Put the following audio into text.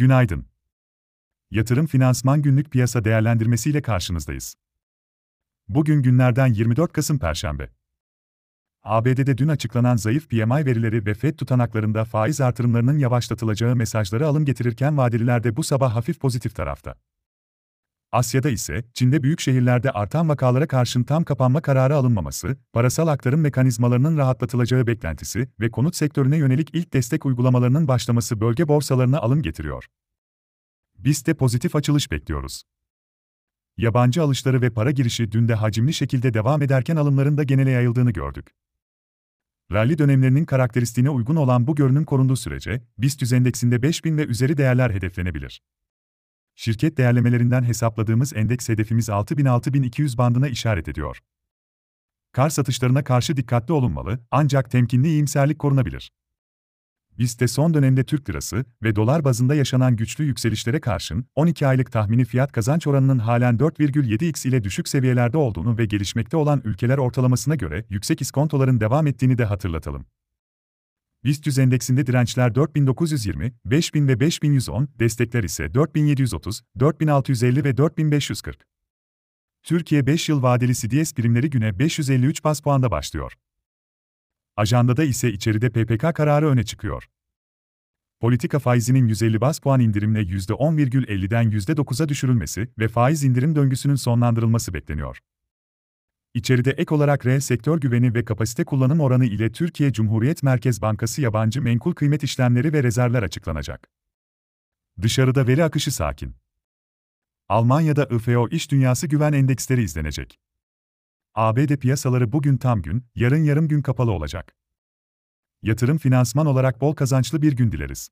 Günaydın. Yatırım Finansman Günlük Piyasa Değerlendirmesi ile karşınızdayız. Bugün günlerden 24 Kasım Perşembe. ABD'de dün açıklanan zayıf PMI verileri ve FED tutanaklarında faiz artırımlarının yavaşlatılacağı mesajları alım getirirken vadelilerde bu sabah hafif pozitif tarafta. Asya'da ise, Çin'de büyük şehirlerde artan vakalara karşın tam kapanma kararı alınmaması, parasal aktarım mekanizmalarının rahatlatılacağı beklentisi ve konut sektörüne yönelik ilk destek uygulamalarının başlaması bölge borsalarına alım getiriyor. Biz de pozitif açılış bekliyoruz. Yabancı alışları ve para girişi dün de hacimli şekilde devam ederken alımların da genele yayıldığını gördük. Rally dönemlerinin karakteristiğine uygun olan bu görünüm korunduğu sürece, BIST endeksinde 5000 ve üzeri değerler hedeflenebilir. Şirket değerlemelerinden hesapladığımız endeks hedefimiz 6000-6200 bandına işaret ediyor. Kar satışlarına karşı dikkatli olunmalı, ancak temkinli iyimserlik korunabilir. BIST'te son dönemde Türk lirası ve dolar bazında yaşanan güçlü yükselişlere karşın 12 aylık tahmini fiyat kazanç oranının halen 4,7x ile düşük seviyelerde olduğunu ve gelişmekte olan ülkeler ortalamasına göre yüksek iskontoların devam ettiğini de hatırlatalım. BIST endeksinde dirençler 4920, 5000 ve 5110, destekler ise 4730, 4650 ve 4540. Türkiye 5 yıl vadeli CDS primleri güne 553 bas puanda başlıyor. Ajandada ise içeride PPK kararı öne çıkıyor. Politika faizinin 150 bas puan indirimle %10,50'den %9'a düşürülmesi ve faiz indirim döngüsünün sonlandırılması bekleniyor. İçeride ek olarak reel sektör güveni ve kapasite kullanım oranı ile Türkiye Cumhuriyet Merkez Bankası yabancı menkul kıymet işlemleri ve rezervler açıklanacak. Dışarıda veri akışı sakin. Almanya'da IFO İş Dünyası Güven Endeksleri izlenecek. ABD piyasaları bugün tam gün, yarın yarım gün kapalı olacak. Yatırım finansman olarak bol kazançlı bir gün dileriz.